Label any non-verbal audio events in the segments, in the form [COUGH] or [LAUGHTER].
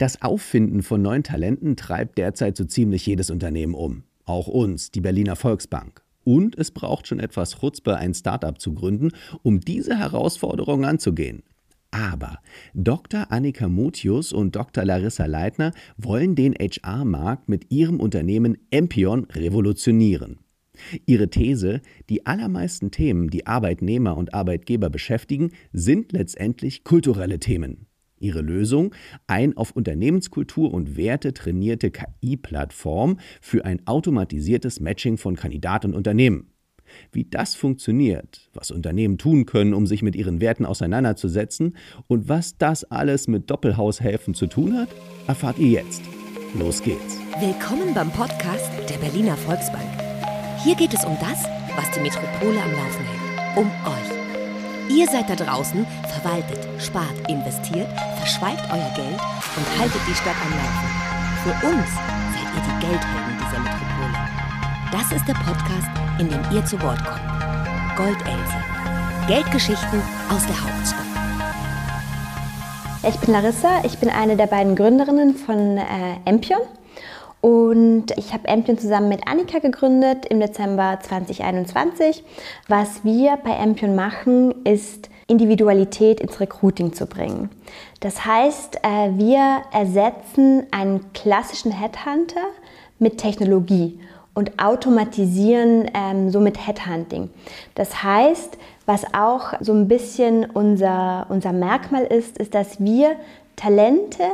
Das Auffinden von neuen Talenten treibt derzeit so ziemlich jedes Unternehmen um. Auch uns, die Berliner Volksbank. Und es braucht schon etwas Chutzpe, ein Startup zu gründen, um diese Herausforderung anzugehen. Aber Dr. Annika Mutius und Dr. Larissa Leitner wollen den HR-Markt mit ihrem Unternehmen Empion revolutionieren. Ihre These, die allermeisten Themen, die Arbeitnehmer und Arbeitgeber beschäftigen, sind letztendlich kulturelle Themen. Ihre Lösung, ein auf Unternehmenskultur und Werte trainierte KI-Plattform für ein automatisiertes Matching von Kandidat und Unternehmen. Wie das funktioniert, was Unternehmen tun können, um sich mit ihren Werten auseinanderzusetzen und was das alles mit Doppelhaushälften zu tun hat, erfahrt ihr jetzt. Los geht's. Willkommen beim Podcast der Berliner Volksbank. Hier geht es um das, was die Metropole am Laufen hält. Um euch. Ihr seid da draußen, verwaltet, spart, investiert, verschweigt euer Geld und haltet die Stadt am Laufen. Für uns seid ihr die Geldhelden dieser Metropole. Das ist der Podcast, in dem ihr zu Wort kommt. Goldelse. Geldgeschichten aus der Hauptstadt. Ich bin Larissa, ich bin eine der beiden Gründerinnen von äh, Empion. Und ich habe Empion zusammen mit Annika gegründet im Dezember 2021. Was wir bei Empion machen, ist Individualität ins Recruiting zu bringen. Das heißt, äh, wir ersetzen einen klassischen Headhunter mit Technologie und automatisieren ähm, somit Headhunting. Das heißt, was auch so ein bisschen unser, unser Merkmal ist, ist, dass wir Talente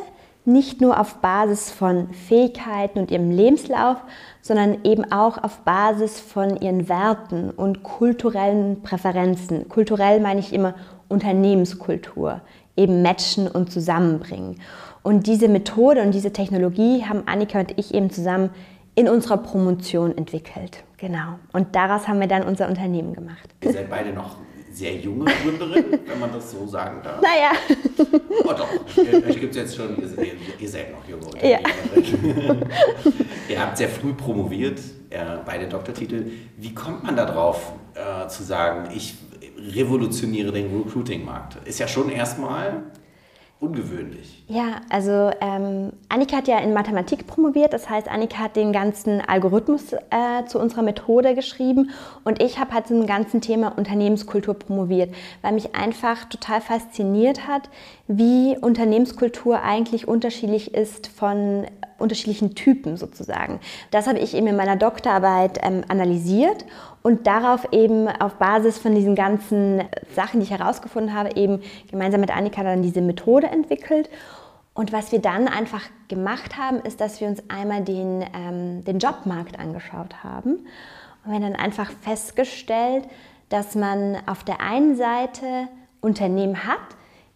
nicht nur auf Basis von Fähigkeiten und ihrem Lebenslauf, sondern eben auch auf Basis von ihren Werten und kulturellen Präferenzen. Kulturell meine ich immer Unternehmenskultur, eben matchen und zusammenbringen. Und diese Methode und diese Technologie haben Annika und ich eben zusammen in unserer Promotion entwickelt. Genau. Und daraus haben wir dann unser Unternehmen gemacht. Ihr seid beide noch sehr junge Gründerinnen, [LAUGHS] wenn man das so sagen darf. Naja. Oh doch, euch gibt es jetzt schon, ihr, ihr, seid noch junge Unternehmerinnen. Ja. ihr habt sehr früh promoviert, äh, beide Doktortitel. Wie kommt man darauf äh, zu sagen, ich revolutioniere den Recruiting-Markt? Ist ja schon erstmal ungewöhnlich. Ja, also ähm, Annika hat ja in Mathematik promoviert, das heißt, Annika hat den ganzen Algorithmus äh, zu unserer Methode geschrieben und ich habe halt zum ganzen Thema Unternehmenskultur promoviert, weil mich einfach total fasziniert hat, wie Unternehmenskultur eigentlich unterschiedlich ist von unterschiedlichen Typen sozusagen. Das habe ich eben in meiner Doktorarbeit ähm, analysiert und darauf eben auf Basis von diesen ganzen Sachen, die ich herausgefunden habe, eben gemeinsam mit Annika dann diese Methode entwickelt. Und was wir dann einfach gemacht haben, ist, dass wir uns einmal den, ähm, den Jobmarkt angeschaut haben. Und wir haben dann einfach festgestellt, dass man auf der einen Seite Unternehmen hat,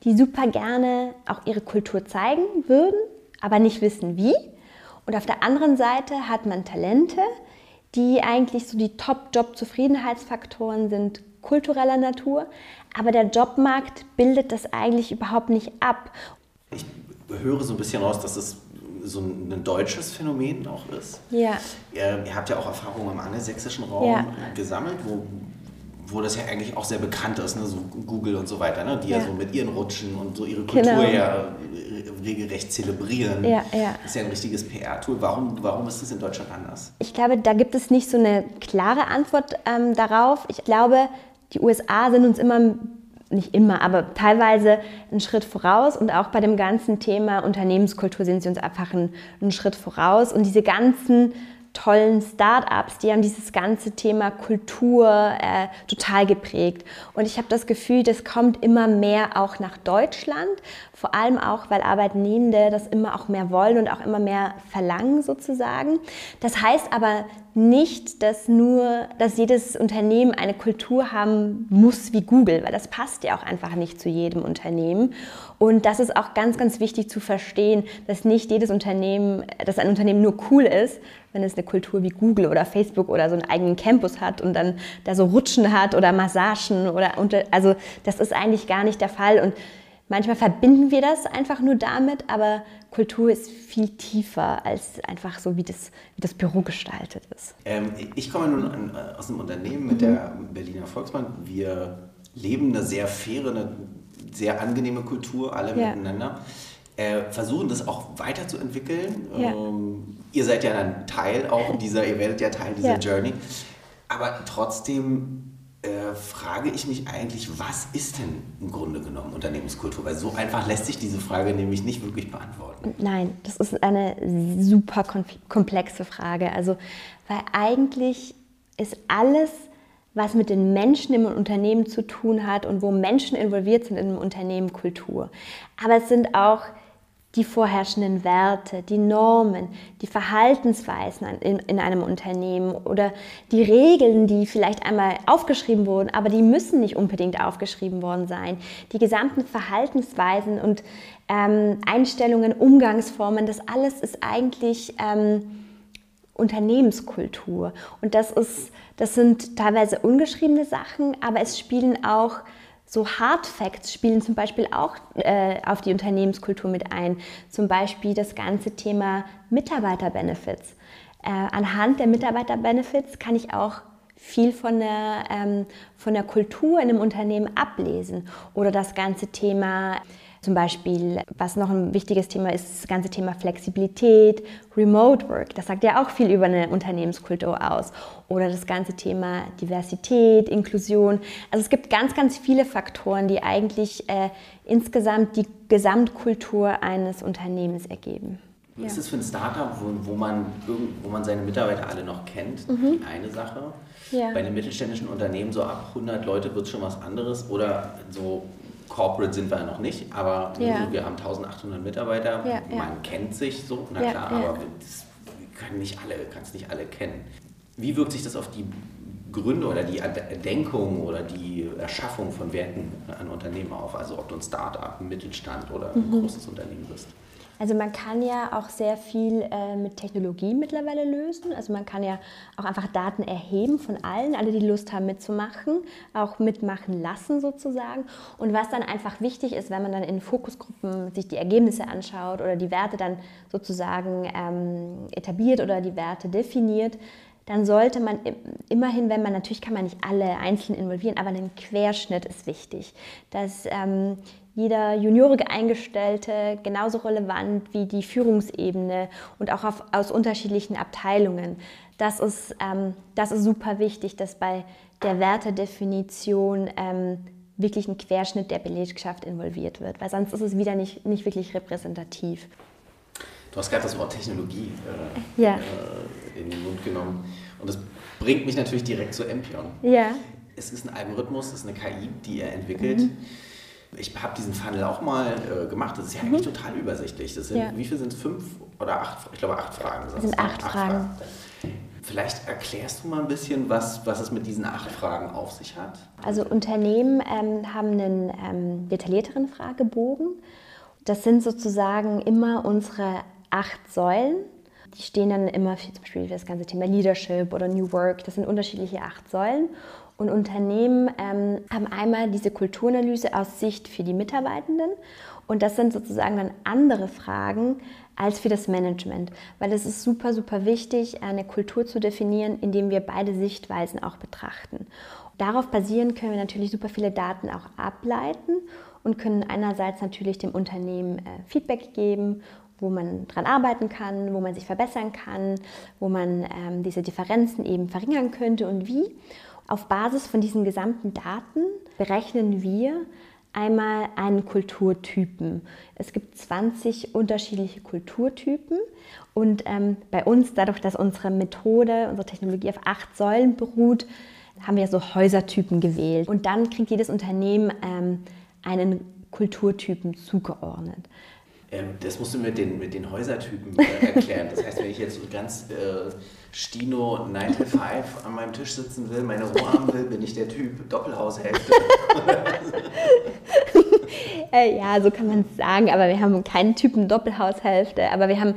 die super gerne auch ihre Kultur zeigen würden, aber nicht wissen wie. Und auf der anderen Seite hat man Talente, die eigentlich so die Top-Job-Zufriedenheitsfaktoren sind kultureller Natur, aber der Jobmarkt bildet das eigentlich überhaupt nicht ab. Ich höre so ein bisschen raus, dass es so ein deutsches Phänomen auch ist. Ja. Ihr, ihr habt ja auch Erfahrungen im angelsächsischen Raum ja. gesammelt, wo wo das ja eigentlich auch sehr bekannt ist, ne? so Google und so weiter, ne? die ja. ja so mit ihren Rutschen und so ihre Kultur genau. ja regelrecht zelebrieren. Ja, ja. Das ist ja ein richtiges PR-Tool. Warum, warum ist das in Deutschland anders? Ich glaube, da gibt es nicht so eine klare Antwort ähm, darauf. Ich glaube, die USA sind uns immer nicht immer, aber teilweise einen Schritt voraus und auch bei dem ganzen Thema Unternehmenskultur sind sie uns einfach einen, einen Schritt voraus und diese ganzen tollen Startups, die haben dieses ganze Thema Kultur äh, total geprägt. Und ich habe das Gefühl, das kommt immer mehr auch nach Deutschland, vor allem auch, weil Arbeitnehmende das immer auch mehr wollen und auch immer mehr verlangen sozusagen. Das heißt aber nicht, dass nur, dass jedes Unternehmen eine Kultur haben muss wie Google, weil das passt ja auch einfach nicht zu jedem Unternehmen. Und das ist auch ganz, ganz wichtig zu verstehen, dass nicht jedes Unternehmen, dass ein Unternehmen nur cool ist, wenn es eine Kultur wie Google oder Facebook oder so einen eigenen Campus hat und dann da so Rutschen hat oder Massagen oder also das ist eigentlich gar nicht der Fall und manchmal verbinden wir das einfach nur damit, aber Kultur ist viel tiefer als einfach so, wie das, wie das Büro gestaltet ist. Ähm, ich komme nun an, äh, aus einem Unternehmen mit mhm. der Berliner Volksbank. Wir leben eine sehr faire, eine sehr angenehme Kultur, alle ja. miteinander. äh, versuchen das auch weiterzuentwickeln. Ja. Ähm, ihr seid ja dann Teil auch dieser, ihr werdet ja Teil dieser ja. Journey. Aber trotzdem frage ich mich eigentlich, was ist denn im Grunde genommen Unternehmenskultur? Weil so einfach lässt sich diese Frage nämlich nicht wirklich beantworten. Nein, das ist eine super komplexe Frage. Also, weil eigentlich ist alles, was mit den Menschen im Unternehmen zu tun hat und wo Menschen involviert sind in einem Unternehmen, Kultur. Aber es sind auch die vorherrschenden Werte, die Normen, die Verhaltensweisen in, in, einem Unternehmen oder die Regeln, die vielleicht einmal aufgeschrieben wurden, aber die müssen nicht unbedingt aufgeschrieben worden sein. Die gesamten Verhaltensweisen und ähm, Einstellungen, Umgangsformen, das alles ist eigentlich ähm, Unternehmenskultur. Und das, ist, das sind teilweise ungeschriebene Sachen, aber es spielen auch so Hard Facts spielen zum Beispiel auch äh, auf die Unternehmenskultur mit ein. Zum Beispiel das ganze Thema Mitarbeiterbenefits. Äh, anhand der Mitarbeiterbenefits kann ich auch viel von der, ähm, von der Kultur in einem Unternehmen ablesen. Oder das ganze Thema zum Beispiel, was noch ein wichtiges Thema ist, das ganze Thema Flexibilität, Remote Work. Das sagt ja auch viel über eine Unternehmenskultur aus. Oder das ganze Thema Diversität, Inklusion. Also es gibt ganz, ganz viele Faktoren, die eigentlich äh, insgesamt die Gesamtkultur eines Unternehmens ergeben. Was ist das für ein Startup, wo, wo, man, wo man seine Mitarbeiter alle noch kennt? Mhm. Eine Sache. Ja. Bei einem mittelständischen Unternehmen so ab 100 Leute wird es schon was anderes. Oder so Corporate sind wir ja noch nicht, aber ja. wir haben 1800 Mitarbeiter, ja, man ja. kennt sich so, na klar, aber das können nicht alle, kannst nicht alle kennen. Wie wirkt sich das auf die Gründe oder die Erdenkung oder die Erschaffung von Werten an Unternehmen auf? Also ob du ein Start-up, ein Mittelstand oder ein mhm. großes Unternehmen bist? Also man kann ja auch sehr viel äh, mit Technologie mittlerweile lösen. Also man kann ja auch einfach Daten erheben von allen, alle, die Lust haben mitzumachen, auch mitmachen lassen sozusagen. Und was dann einfach wichtig ist, wenn man dann in Fokusgruppen sich die Ergebnisse anschaut oder die Werte dann sozusagen ähm, etabliert oder die Werte definiert, dann sollte man immerhin, wenn man, natürlich kann man nicht alle einzeln involvieren, aber ein Querschnitt ist wichtig, dass ähm, jeder juniorige Eingestellte genauso relevant wie die Führungsebene und auch auf, aus unterschiedlichen Abteilungen. Das ist, ähm, das ist super wichtig, dass bei der Wertedefinition ähm, wirklich ein Querschnitt der Belegschaft involviert wird, weil sonst ist es wieder nicht, nicht wirklich repräsentativ. Du hast gerade das Wort Technologie äh, ja. äh, in den Mund genommen und das bringt mich natürlich direkt zu Empion. Ja. Es ist ein Algorithmus, es ist eine KI, die er entwickelt. Mhm ich habe diesen Funnel auch mal äh, gemacht. Das ist ja mhm. eigentlich total übersichtlich. Das sind, ja. Wie viele sind es? Fünf oder acht? Ich glaube, acht Fragen. Das sind acht, acht Fragen. Fragen. Vielleicht erklärst du mal ein bisschen, was, was es mit diesen acht Fragen auf sich hat. Also Unternehmen ähm, haben einen ähm, detaillierteren Fragebogen. Das sind sozusagen immer unsere acht Säulen. Die stehen dann immer für zum Beispiel für das ganze Thema Leadership oder New Work. Das sind unterschiedliche acht Säulen. Und Unternehmen ähm, haben einmal diese Kulturanalyse aus Sicht für die Mitarbeitenden. Und das sind sozusagen dann andere Fragen als für das Management, weil es ist super, super wichtig, eine Kultur zu definieren, indem wir beide Sichtweisen auch betrachten. Darauf basierend können wir natürlich super viele Daten auch ableiten und können einerseits natürlich dem Unternehmen äh, Feedback geben wo man dran arbeiten kann, wo man sich verbessern kann, wo man ähm, diese Differenzen eben verringern könnte und wie. Auf Basis von diesen gesamten Daten berechnen wir einmal einen Kulturtypen. Es gibt 20 unterschiedliche Kulturtypen und ähm, bei uns, dadurch, dass unsere Methode, unsere Technologie auf acht Säulen beruht, haben wir so Häusertypen gewählt. Und dann kriegt jedes Unternehmen ähm, einen Kulturtypen zugeordnet. Ähm, das musst du mit den, mit den Häusertypen äh, erklären. Das heißt, wenn ich jetzt so ganz äh, Stino 9 to 5 an meinem Tisch sitzen will, meine Ruhe haben will, bin ich der Typ Doppelhaushälfte. [LAUGHS] äh, ja, so kann man es sagen, aber wir haben keinen Typen Doppelhaushälfte, aber wir haben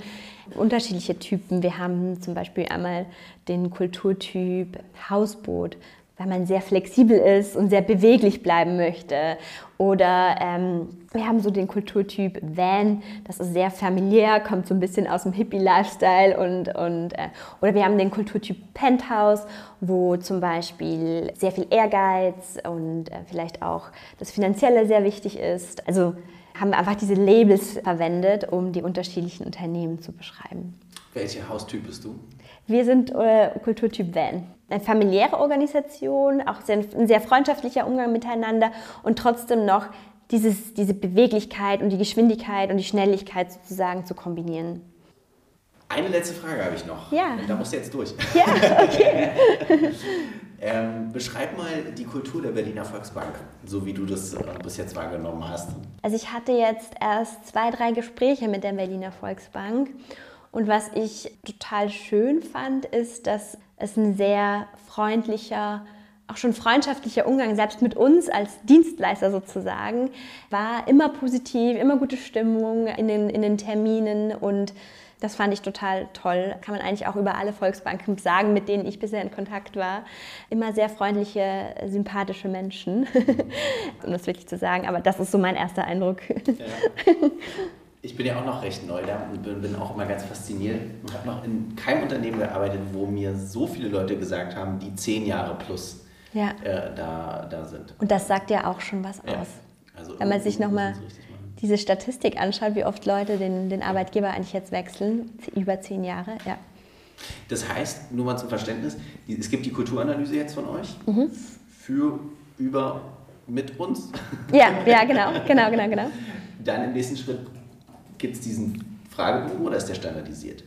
unterschiedliche Typen. Wir haben zum Beispiel einmal den Kulturtyp Hausboot weil man sehr flexibel ist und sehr beweglich bleiben möchte. Oder ähm, wir haben so den Kulturtyp Van, das ist sehr familiär, kommt so ein bisschen aus dem Hippie-Lifestyle. Und, und, äh, oder wir haben den Kulturtyp Penthouse, wo zum Beispiel sehr viel Ehrgeiz und äh, vielleicht auch das Finanzielle sehr wichtig ist. Also haben wir einfach diese Labels verwendet, um die unterschiedlichen Unternehmen zu beschreiben. Welcher Haustyp bist du? Wir sind äh, Kulturtyp Van. Eine familiäre Organisation, auch sehr, ein sehr freundschaftlicher Umgang miteinander und trotzdem noch dieses, diese Beweglichkeit und die Geschwindigkeit und die Schnelligkeit sozusagen zu kombinieren. Eine letzte Frage habe ich noch. Ja. Da musst du jetzt durch. Ja, okay. [LAUGHS] ähm, beschreib mal die Kultur der Berliner Volksbank, so wie du das äh, bis jetzt wahrgenommen hast. Also ich hatte jetzt erst zwei, drei Gespräche mit der Berliner Volksbank. Und was ich total schön fand, ist, dass es ein sehr freundlicher, auch schon freundschaftlicher Umgang, selbst mit uns als Dienstleister sozusagen, war immer positiv, immer gute Stimmung in den, in den Terminen und das fand ich total toll. Kann man eigentlich auch über alle Volksbanken sagen, mit denen ich bisher in Kontakt war. Immer sehr freundliche, sympathische Menschen, [LAUGHS] um das wirklich zu sagen. Aber das ist so mein erster Eindruck. Ja. [LAUGHS] Ich bin ja auch noch recht neu da und bin, bin auch immer ganz fasziniert. Ich habe noch in keinem Unternehmen gearbeitet, wo mir so viele Leute gesagt haben, die zehn Jahre plus ja. äh, da, da sind. Und das sagt ja auch schon was ja. aus. Also Wenn man sich nochmal diese Statistik anschaut, wie oft Leute den, den Arbeitgeber eigentlich jetzt wechseln, über zehn Jahre, ja. Das heißt, nur mal zum Verständnis, es gibt die Kulturanalyse jetzt von euch mhm. für, über, mit uns. Ja, [LAUGHS] ja, genau, genau, genau, genau. Dann im nächsten Schritt gibt es diesen Fragebogen oder ist der standardisiert?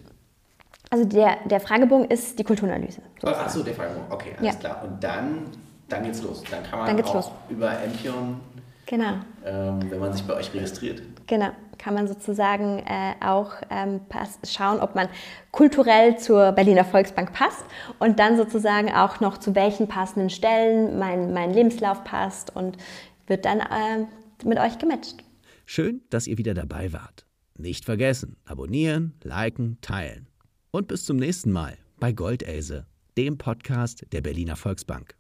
Also der, der Fragebogen ist die Kulturanalyse. Achso, der Fragebogen, okay, alles ja. klar. Und dann, dann geht's los. Dann kann man dann auch los. über Empion Genau. Ähm, wenn man sich bei euch registriert. Genau, kann man sozusagen äh, auch ähm, schauen, ob man kulturell zur Berliner Volksbank passt und dann sozusagen auch noch zu welchen passenden Stellen mein, mein Lebenslauf passt und wird dann äh, mit euch gematcht. Schön, dass ihr wieder dabei wart. Nicht vergessen, abonnieren, liken, teilen. Und bis zum nächsten Mal bei Goldelse, dem Podcast der Berliner Volksbank.